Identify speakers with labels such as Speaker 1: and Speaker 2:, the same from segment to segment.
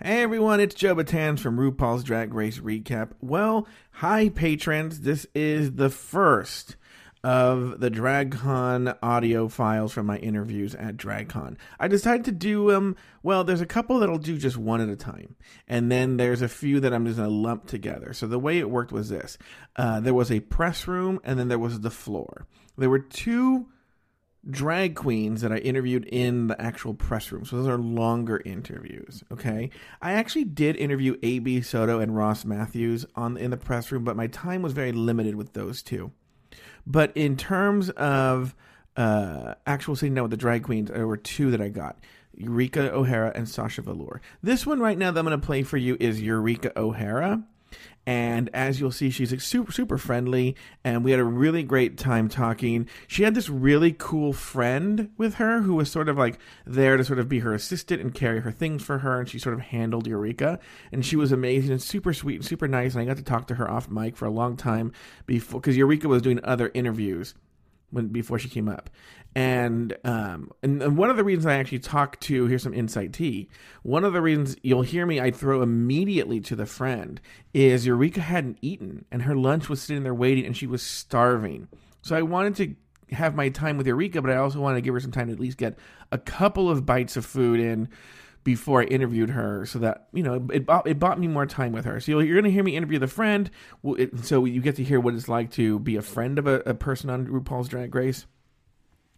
Speaker 1: Hey everyone, it's Joe Batans from RuPaul's Drag Race Recap. Well, hi patrons. This is the first of the DragCon audio files from my interviews at DragCon. I decided to do them. Um, well, there's a couple that I'll do just one at a time, and then there's a few that I'm just gonna lump together. So the way it worked was this: uh, there was a press room, and then there was the floor. There were two drag queens that I interviewed in the actual press room. So those are longer interviews. Okay, I actually did interview AB Soto and Ross Mathews on in the press room, but my time was very limited with those two. But in terms of uh, actual sitting down with the drag queens, there were two that I got. Eureka O'Hara and Sasha Velour. This one right now that I'm going to play for you is Eureka O'Hara. And as you'll see, she's super, super friendly, and we had a really great time talking. She had this really cool friend with her who was sort of like there to sort of be her assistant and carry her things for her, and she sort of handled Eureka. And she was amazing and super sweet and super nice. And I got to talk to her off mic for a long time before, because Eureka was doing other interviews when before she came up. And um and, and one of the reasons I actually talked to here's some insight tea. One of the reasons you'll hear me I throw immediately to the friend is Eureka hadn't eaten and her lunch was sitting there waiting and she was starving. So I wanted to have my time with Eureka, but I also wanted to give her some time to at least get a couple of bites of food in before I interviewed her, so that you know it bought, it bought me more time with her. So you're going to hear me interview the friend, so you get to hear what it's like to be a friend of a, a person on RuPaul's Drag Race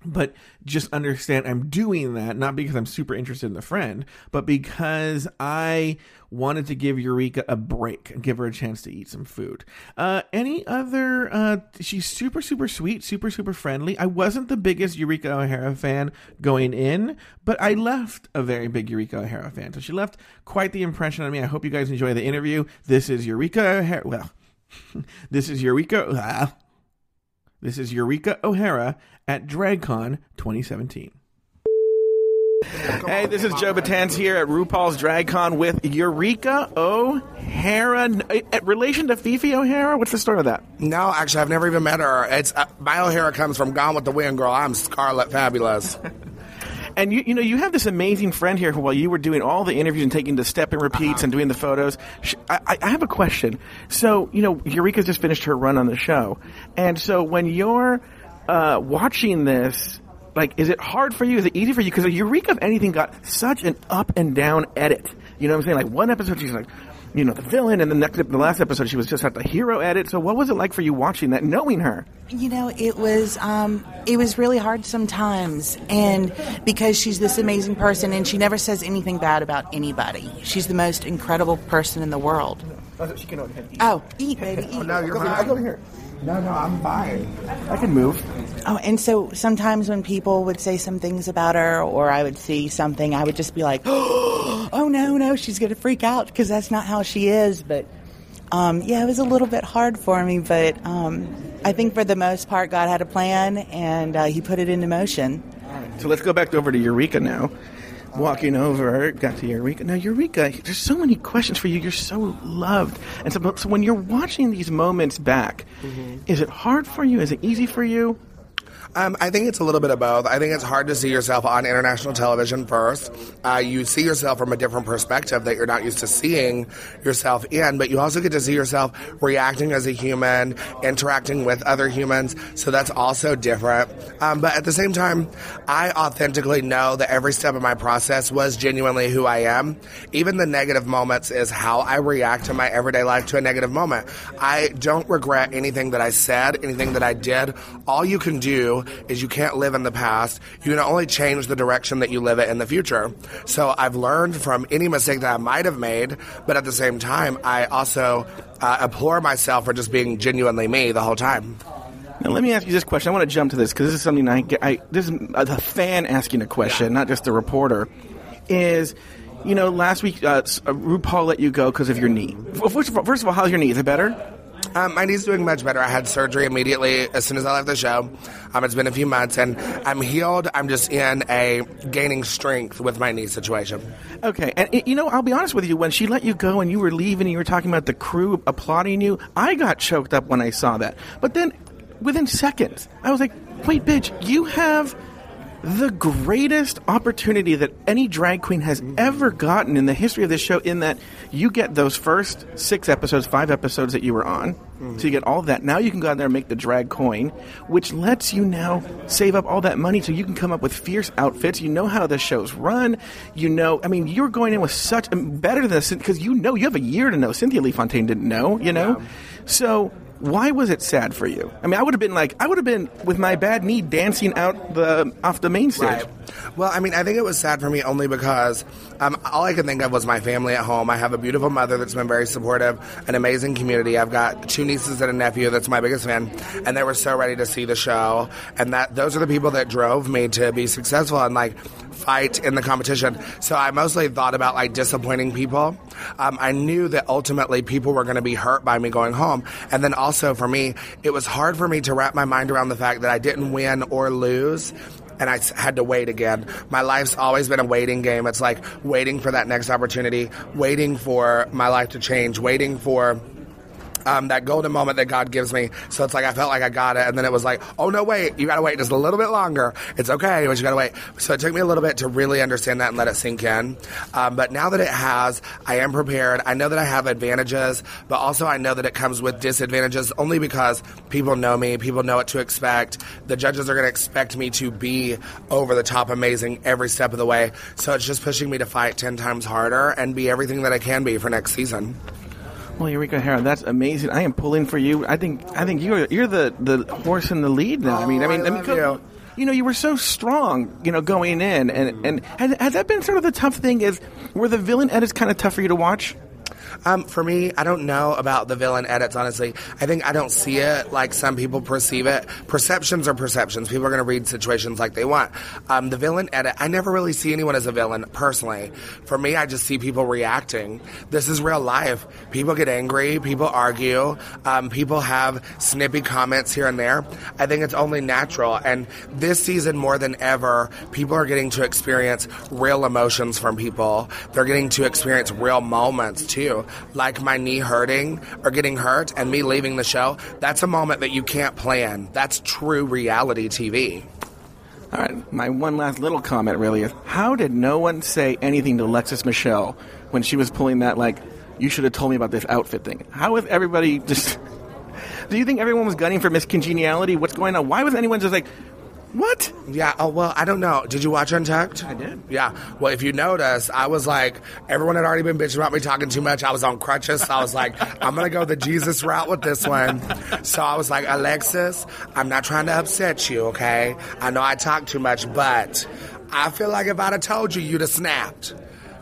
Speaker 1: but just understand I'm doing that not because I'm super interested in the friend, but because I wanted to give Eureka a break and give her a chance to eat some food. Uh, any other? Uh, she's super, super sweet, super, super friendly. I wasn't the biggest Eureka O'Hara fan going in, but I left a very big Eureka O'Hara fan. So she left quite the impression on me. I hope you guys enjoy the interview. This is Eureka O'Hara. Well, this is Eureka. This is Eureka O'Hara at DragCon 2017. Hey, this is Joe Batans here at RuPaul's DragCon with Eureka O'Hara. In relation to Phi Phi O'Hara, what's the story with that?
Speaker 2: No, actually, I've never even met her. It's uh, my O'Hara comes from Gone with the Wind, girl. I'm Scarlett Fabulous.
Speaker 1: And you, you know, you have this amazing friend here who, while you were doing all the interviews and taking the step and repeats uh-huh. and doing the photos, she, I, I have a question. So, you know, Eureka's just finished her run on the show. And so when you're uh, watching this, like, is it hard for you? Is it easy for you? Because Eureka, if anything, got such an up and down edit. You know what I'm saying? Like, one episode she's like, you know, the villain, and the next, the last episode, she was just at the hero edit. So, what was it like for you watching that, knowing her?
Speaker 3: You know, it was um, it was really hard sometimes, and because she's this amazing person, and she never says anything bad about anybody. She's the most incredible person in the world.
Speaker 1: Oh, she can eat.
Speaker 3: Oh, eat, baby, eat. Oh,
Speaker 2: no, you're
Speaker 1: fine. I'll go here.
Speaker 2: No, no, I'm fine.
Speaker 1: I can move.
Speaker 3: Oh, and so sometimes when people would say some things about her, or I would see something, I would just be like, "Oh no, no, she's gonna freak out," because that's not how she is. But um, yeah, it was a little bit hard for me, but um, I think for the most part, God had a plan, and uh, He put it into motion.
Speaker 1: So let's go back over to Eureka now walking over, got to Eureka. Now, Eureka, there's so many questions for you. You're so loved. And so, so when you're watching these moments back, mm-hmm. is it hard for you? Is it easy for you?
Speaker 2: Um, I think it's a little bit of both. I think it's hard to see yourself on international television first. Uh, you see yourself from a different perspective that you're not used to seeing yourself in, but you also get to see yourself reacting as a human, interacting with other humans. So that's also different. Um, but at the same time, I authentically know that every step of my process was genuinely who I am. Even the negative moments is how I react in my everyday life to a negative moment. I don't regret anything that I said, anything that I did. All you can do is you can't live in the past. You can only change the direction that you live it in the future. So I've learned from any mistake that I might have made, but at the same time, I also uh, abhor myself for just being genuinely me the whole time.
Speaker 1: Now, let me ask you this question. I want to jump to this because this is something I get. I, this is a fan asking a question, yeah. not just a reporter. Is you know, last week uh, RuPaul let you go because of your knee. First of, all, first of all, how's your knee? Is it better?
Speaker 2: Um, my knee's doing much better. I had surgery immediately as soon as I left the show. Um, it's been a few months, and I'm healed. I'm just in a gaining strength with my knee situation.
Speaker 1: Okay, and you know, I'll be honest with you. When she let you go and you were leaving, and you were talking about the crew applauding you. I got choked up when I saw that. But then, within seconds, I was like, "Wait, bitch, you have." the greatest opportunity that any drag queen has ever gotten in the history of this show. In that you get those first six episodes, five episodes that you were on, so you get all that. Now you can go out there and make the drag coin, which lets you now save up all that money so you can come up with fierce outfits. You know how the show's run. You know, I mean, you're going in with such better than this because you know you have a year to know. Cynthia Lee Fontaine didn't know, you know, so why was it sad for you? I mean, I would have been like, I would have been with my bad knee dancing out the off the main stage.
Speaker 2: Right. Well, I mean, I think it was sad for me only because um, all I could think of was my family at home. I have a beautiful mother that's been very supportive, an amazing community. I've got two nieces and a nephew that's my biggest fan, and they were so ready to see the show. And that those are the people that drove me to be successful and like fight in the competition. So I mostly thought about like disappointing people. Um, I knew that ultimately people were going to be hurt by me going home, and then also for me, it was hard for me to wrap my mind around the fact that I didn't win or lose and I had to wait again. My life's always been a waiting game. It's like waiting for that next opportunity, waiting for my life to change, waiting for um, that golden moment that God gives me. So it's like I felt like I got it, and then it was like, oh no, wait, you got to wait just a little bit longer. It's okay, but you got to wait. So it took me a little bit to really understand that and let it sink in. Um, but now that it has, I am prepared. I know that I have advantages, but also I know that it comes with disadvantages only because people know me, people know what to expect. The judges are to expect me to be over the top amazing every step of the way. So it's just pushing me to fight 10 times harder and be everything that I can be for next season.
Speaker 1: Well, Eureka Hera, that's amazing. I am pulling for you. I think I think you're you're the, the horse in the lead now. I mean, I
Speaker 2: Oh,
Speaker 1: mean,
Speaker 2: I
Speaker 1: mean, oh,
Speaker 2: love
Speaker 1: co-
Speaker 2: you.
Speaker 1: you know, you were so strong, you know, going in, and and had, had that been sort of the tough thing? Is were the villain edits kind of tough for you to watch?
Speaker 2: Um, for me, I don't know about the villain edits, honestly. I think I don't see it like some people perceive it. Perceptions are perceptions. People are going to read situations like they want. Um, the villain edit, I never really see anyone as a villain, personally. For me, I just see people reacting. This is real life. People get angry, people argue, um, people have snippy comments here and there. I think it's only natural. And this season, more than ever, people are getting to experience real emotions from people. They're getting to experience real moments, too like my knee hurting or getting hurt and me leaving the show, that's a moment that you can't plan. That's true reality TV.
Speaker 1: All right, my one last little comment really is: How did no one say anything to Alexis Michelle when she was pulling that like, "You should have told me about this outfit thing"? How was everybody just? Do you think everyone was gunning for Miss Congeniality? What's going on? Why was anyone just like, "What?"
Speaker 2: Yeah, oh, well, I don't know. Did you watch Untucked?
Speaker 1: I did.
Speaker 2: Yeah. Well, if you notice, I was like, everyone had already been bitching about me talking too much. I was on crutches. So I was like, I'm going to go the Jesus route with this one. So I was like, Alexis, I'm not trying to upset you, okay? I know I talk too much, but I feel like if I'd have told you, you'd have snapped.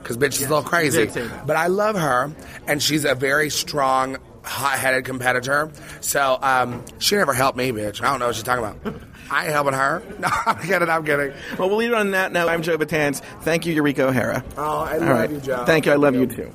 Speaker 2: Because bitch is a little crazy.
Speaker 1: did say that.
Speaker 2: But I love her, and she's a very strong, hot-headed competitor. So um, she never helped me, bitch. I don't know what she's talking about. I ain't helping her. No, I'm kidding. I'm kidding.
Speaker 1: Well, we'll leave it on that note. I'm Joe Batanz. Thank you, Eureka O'Hara.
Speaker 2: Oh, I
Speaker 1: All
Speaker 2: love
Speaker 1: right.
Speaker 2: you, Joe.
Speaker 1: Thank you. I love you too.